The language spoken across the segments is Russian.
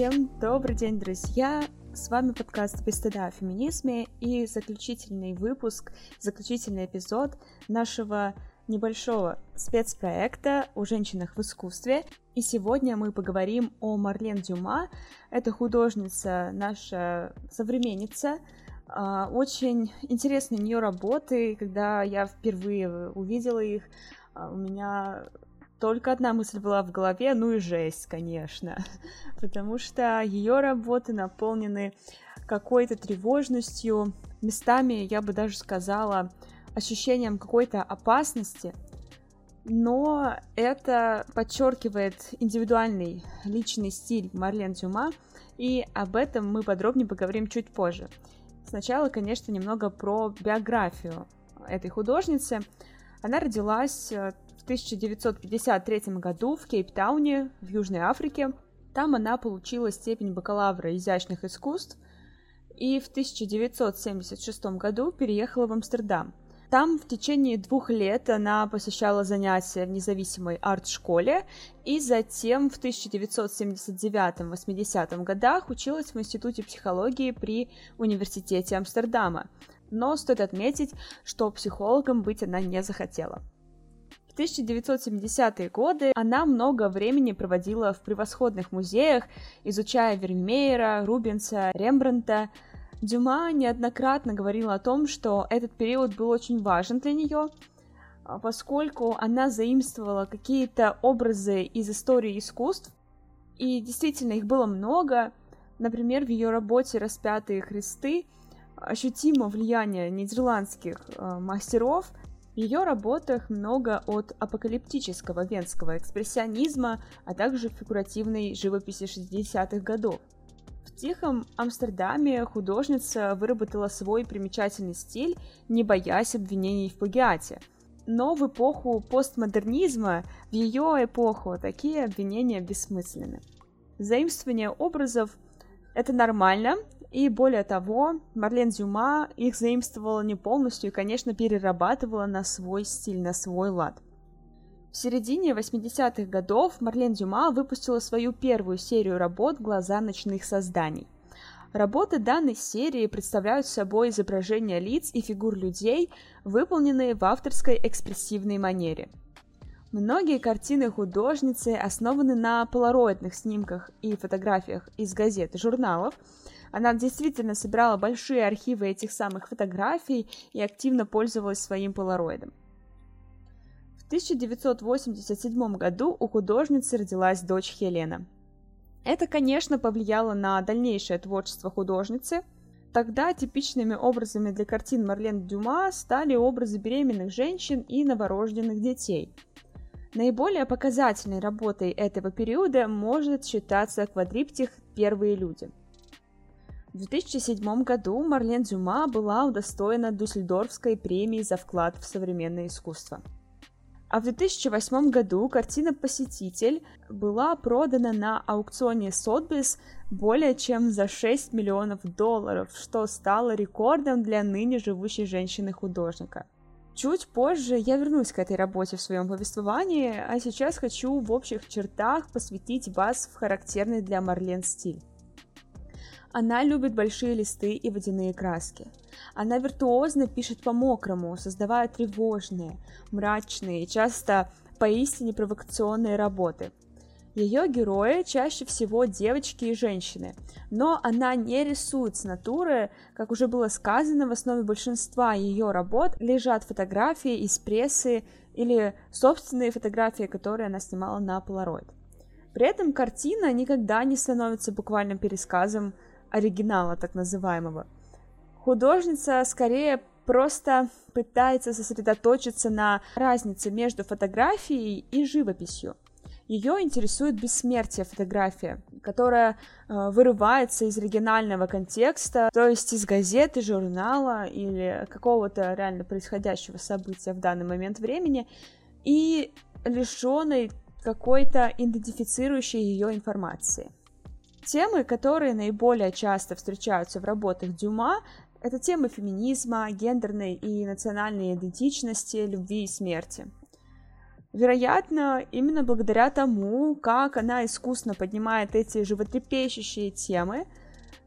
Всем добрый день, друзья! С вами подкаст «Без стыда о феминизме» и заключительный выпуск, заключительный эпизод нашего небольшого спецпроекта о женщинах в искусстве. И сегодня мы поговорим о Марлен Дюма. Это художница, наша современница. А, очень интересные у нее работы. Когда я впервые увидела их, а, у меня только одна мысль была в голове, ну и жесть, конечно, потому что ее работы наполнены какой-то тревожностью, местами, я бы даже сказала, ощущением какой-то опасности, но это подчеркивает индивидуальный личный стиль Марлен Дюма, и об этом мы подробнее поговорим чуть позже. Сначала, конечно, немного про биографию этой художницы. Она родилась э, в 1953 году в Кейптауне, в Южной Африке. Там она получила степень бакалавра изящных искусств и в 1976 году переехала в Амстердам. Там в течение двух лет она посещала занятия в независимой арт-школе и затем в 1979-80 годах училась в Институте психологии при Университете Амстердама. Но стоит отметить, что психологом быть она не захотела. В 1970-е годы она много времени проводила в превосходных музеях, изучая Вермеера, Рубенса, Рембрандта, Дюма неоднократно говорила о том, что этот период был очень важен для нее, а, поскольку она заимствовала какие-то образы из истории искусств, и действительно их было много. Например, в ее работе «Распятые Христы» ощутимо влияние нидерландских э, мастеров. В ее работах много от апокалиптического венского экспрессионизма, а также фигуративной живописи 60-х годов. В тихом Амстердаме художница выработала свой примечательный стиль, не боясь обвинений в плагиате. Но в эпоху постмодернизма, в ее эпоху, такие обвинения бессмысленны. Заимствование образов – это нормально, и более того, Марлен Дюма их заимствовала не полностью и, конечно, перерабатывала на свой стиль, на свой лад – в середине 80-х годов Марлен Дюма выпустила свою первую серию работ «Глаза ночных созданий». Работы данной серии представляют собой изображения лиц и фигур людей, выполненные в авторской экспрессивной манере. Многие картины художницы основаны на полароидных снимках и фотографиях из газет и журналов. Она действительно собирала большие архивы этих самых фотографий и активно пользовалась своим полароидом. 1987 году у художницы родилась дочь Хелена. Это, конечно, повлияло на дальнейшее творчество художницы. Тогда типичными образами для картин Марлен Дюма стали образы беременных женщин и новорожденных детей. Наиболее показательной работой этого периода может считаться квадриптих «Первые люди». В 2007 году Марлен Дюма была удостоена Дюссельдорфской премии за вклад в современное искусство – а в 2008 году картина «Посетитель» была продана на аукционе Сотбис более чем за 6 миллионов долларов, что стало рекордом для ныне живущей женщины-художника. Чуть позже я вернусь к этой работе в своем повествовании, а сейчас хочу в общих чертах посвятить вас в характерный для Марлен стиль. Она любит большие листы и водяные краски. Она виртуозно пишет по-мокрому, создавая тревожные, мрачные и часто поистине провокационные работы. Ее герои чаще всего девочки и женщины, но она не рисует с натуры, как уже было сказано, в основе большинства ее работ лежат фотографии из прессы или собственные фотографии, которые она снимала на полароид. При этом картина никогда не становится буквальным пересказом оригинала так называемого. Художница скорее просто пытается сосредоточиться на разнице между фотографией и живописью. Ее интересует бессмертие фотография, которая э, вырывается из оригинального контекста, то есть из газеты, журнала или какого-то реально происходящего события в данный момент времени, и лишенной какой-то идентифицирующей ее информации. Темы, которые наиболее часто встречаются в работах Дюма, это темы феминизма, гендерной и национальной идентичности, любви и смерти. Вероятно, именно благодаря тому, как она искусно поднимает эти животрепещущие темы,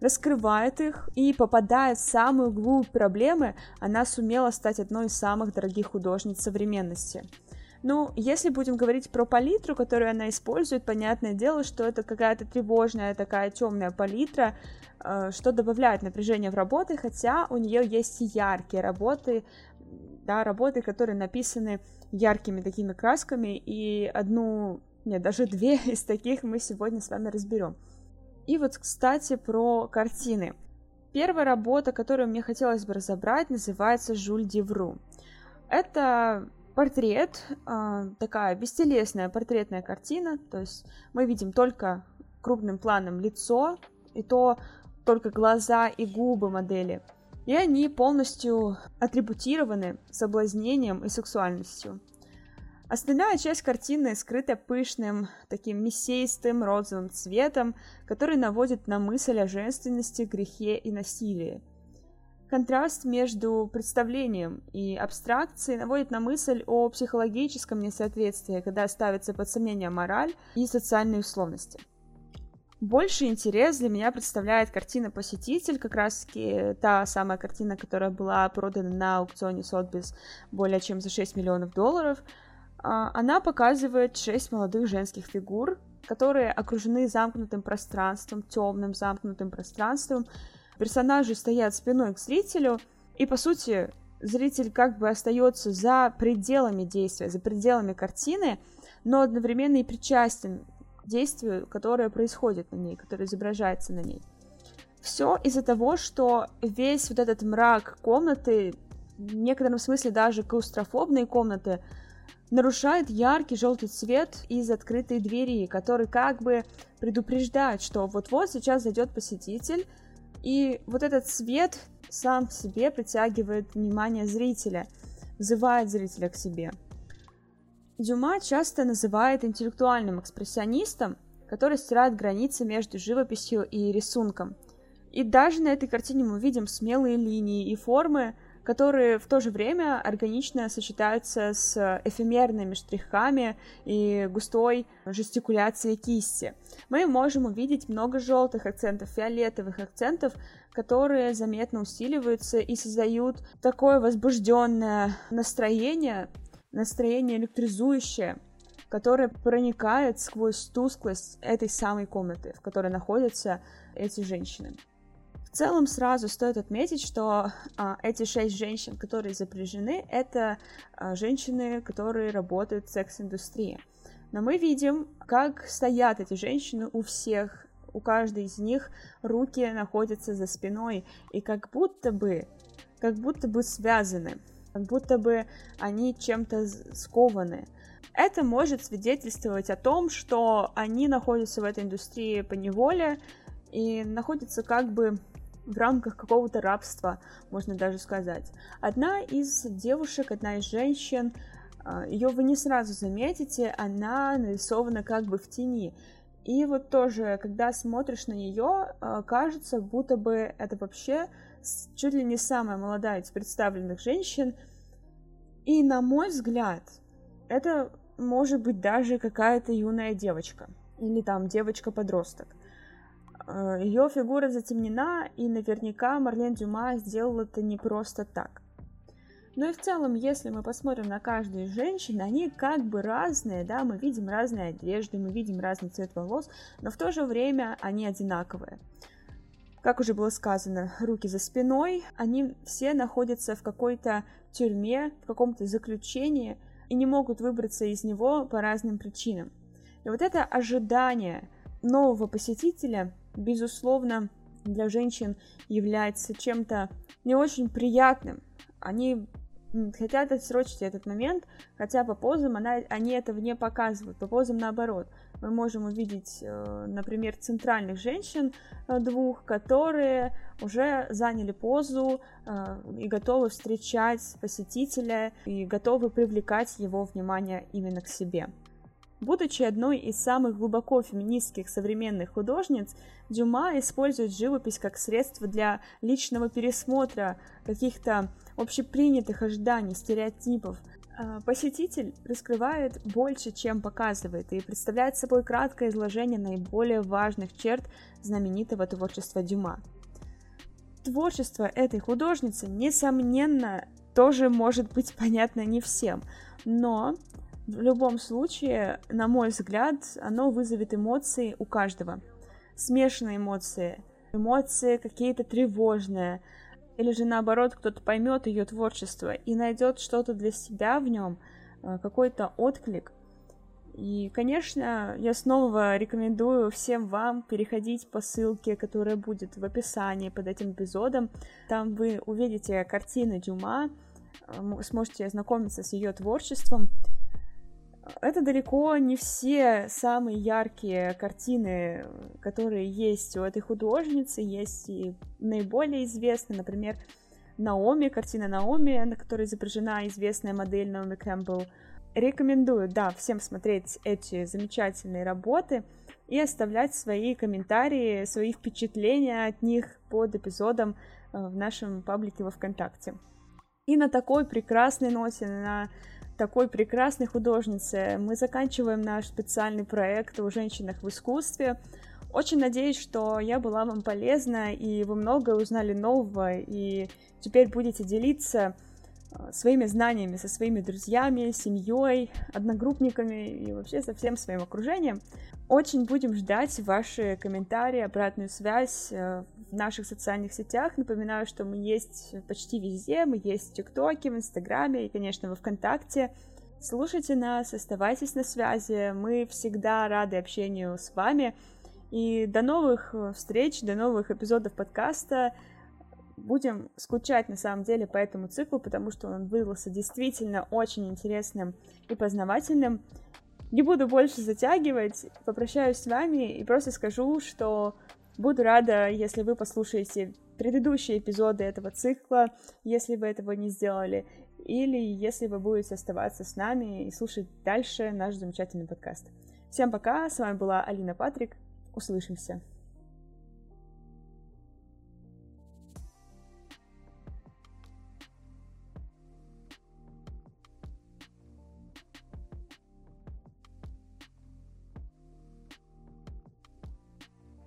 раскрывает их и попадая в самую глубь проблемы, она сумела стать одной из самых дорогих художниц современности. Ну, если будем говорить про палитру, которую она использует, понятное дело, что это какая-то тревожная такая темная палитра, э, что добавляет напряжение в работы, хотя у нее есть и яркие работы, да, работы, которые написаны яркими такими красками, и одну, нет, даже две из таких мы сегодня с вами разберем. И вот, кстати, про картины. Первая работа, которую мне хотелось бы разобрать, называется «Жюль Девру». Это портрет, а, такая бестелесная портретная картина, то есть мы видим только крупным планом лицо, и то только глаза и губы модели – и они полностью атрибутированы соблазнением и сексуальностью. Остальная часть картины скрыта пышным, таким мясистым розовым цветом, который наводит на мысль о женственности, грехе и насилии. Контраст между представлением и абстракцией наводит на мысль о психологическом несоответствии, когда ставится под сомнение мораль и социальные условности. Больше интерес для меня представляет картина «Посетитель», как раз-таки та самая картина, которая была продана на аукционе Сотбис более чем за 6 миллионов долларов. А, она показывает шесть молодых женских фигур, которые окружены замкнутым пространством, темным замкнутым пространством. Персонажи стоят спиной к зрителю, и, по сути, зритель как бы остается за пределами действия, за пределами картины, но одновременно и причастен действию, которое происходит на ней, которое изображается на ней. Все из-за того, что весь вот этот мрак комнаты, в некотором смысле даже клаустрофобные комнаты, нарушает яркий желтый цвет из открытой двери, который как бы предупреждает, что вот-вот сейчас зайдет посетитель, и вот этот цвет сам в себе притягивает внимание зрителя, вызывает зрителя к себе. Дюма часто называет интеллектуальным экспрессионистом, который стирает границы между живописью и рисунком. И даже на этой картине мы видим смелые линии и формы, которые в то же время органично сочетаются с эфемерными штрихами и густой жестикуляцией кисти. Мы можем увидеть много желтых акцентов, фиолетовых акцентов, которые заметно усиливаются и создают такое возбужденное настроение, настроение электризующее, которое проникает сквозь тусклость этой самой комнаты, в которой находятся эти женщины. В целом сразу стоит отметить, что а, эти шесть женщин, которые запряжены, это а, женщины, которые работают в секс-индустрии. Но мы видим, как стоят эти женщины у всех, у каждой из них руки находятся за спиной и как будто бы, как будто бы связаны как будто бы они чем-то скованы. Это может свидетельствовать о том, что они находятся в этой индустрии по неволе и находятся как бы в рамках какого-то рабства, можно даже сказать. Одна из девушек, одна из женщин, а, ее вы не сразу заметите, она нарисована как бы в тени. И вот тоже, когда смотришь на нее, а, кажется, будто бы это вообще чуть ли не самая молодая из представленных женщин. И, на мой взгляд, это может быть даже какая-то юная девочка или там девочка-подросток. Э, Ее фигура затемнена, и наверняка Марлен Дюма сделал это не просто так. Ну и в целом, если мы посмотрим на каждую из женщин, они как бы разные, да, мы видим разные одежды, мы видим разный цвет волос, но в то же время они одинаковые. Как уже было сказано, руки за спиной, они все находятся в какой-то тюрьме, в каком-то заключении и не могут выбраться из него по разным причинам. И вот это ожидание нового посетителя, безусловно, для женщин является чем-то не очень приятным. Они хотят отсрочить этот момент, хотя по позам она, они этого не показывают, по позам наоборот мы можем увидеть, э, например, центральных женщин э, двух, которые уже заняли позу э, и готовы встречать посетителя и готовы привлекать его внимание именно к себе. Будучи одной из самых глубоко феминистских современных художниц, Дюма использует живопись как средство для личного пересмотра каких-то общепринятых ожиданий, стереотипов, А, посетитель раскрывает больше, чем показывает, и представляет собой краткое изложение наиболее важных черт знаменитого творчества Дюма. Творчество этой художницы, несомненно, тоже может быть понятно не всем, но в любом случае, на мой взгляд, оно вызовет эмоции у каждого. Смешанные эмоции, эмоции какие-то тревожные, или же наоборот кто-то поймет ее творчество и найдет что-то для себя в нем, э, какой-то отклик. И, конечно, я снова рекомендую всем вам переходить по ссылке, которая будет в описании под этим эпизодом. Там вы увидите картины Дюма, э, сможете ознакомиться с ее творчеством. Это далеко не все самые яркие картины, которые есть у этой художницы, есть и наиболее известные, например, Наоми, картина Наоми, на которой изображена известная модель Наоми Кэмпбелл. Рекомендую, да, всем смотреть эти замечательные работы и оставлять свои комментарии, свои впечатления от них под эпизодом э, в нашем паблике во ВКонтакте. И на такой прекрасной ноте, на такой прекрасной художнице мы заканчиваем наш специальный проект о женщинах в искусстве. Очень надеюсь, что я была вам полезна, и вы многое узнали нового, и теперь будете делиться своими знаниями со своими друзьями, семьей, одногруппниками и вообще со всем своим окружением. Очень будем ждать ваши комментарии, обратную связь э, в наших социальных сетях. Напоминаю, что мы есть почти везде. Мы есть в ТикТоке, в Инстаграме и, конечно, во Вконтакте. Слушайте нас, оставайтесь на связи. Мы всегда рады общению с вами. И до новых э, встреч, до новых эпизодов подкаста. Будем скучать на самом деле по этому циклу, потому что он выдался действительно очень интересным и познавательным. Не буду больше затягивать, попрощаюсь с вами и просто скажу, что буду рада, если вы послушаете предыдущие эпизоды этого цикла, если вы этого не сделали, или если вы будете оставаться с нами и слушать дальше наш замечательный подкаст. Всем пока, с вами была Алина Патрик, услышимся.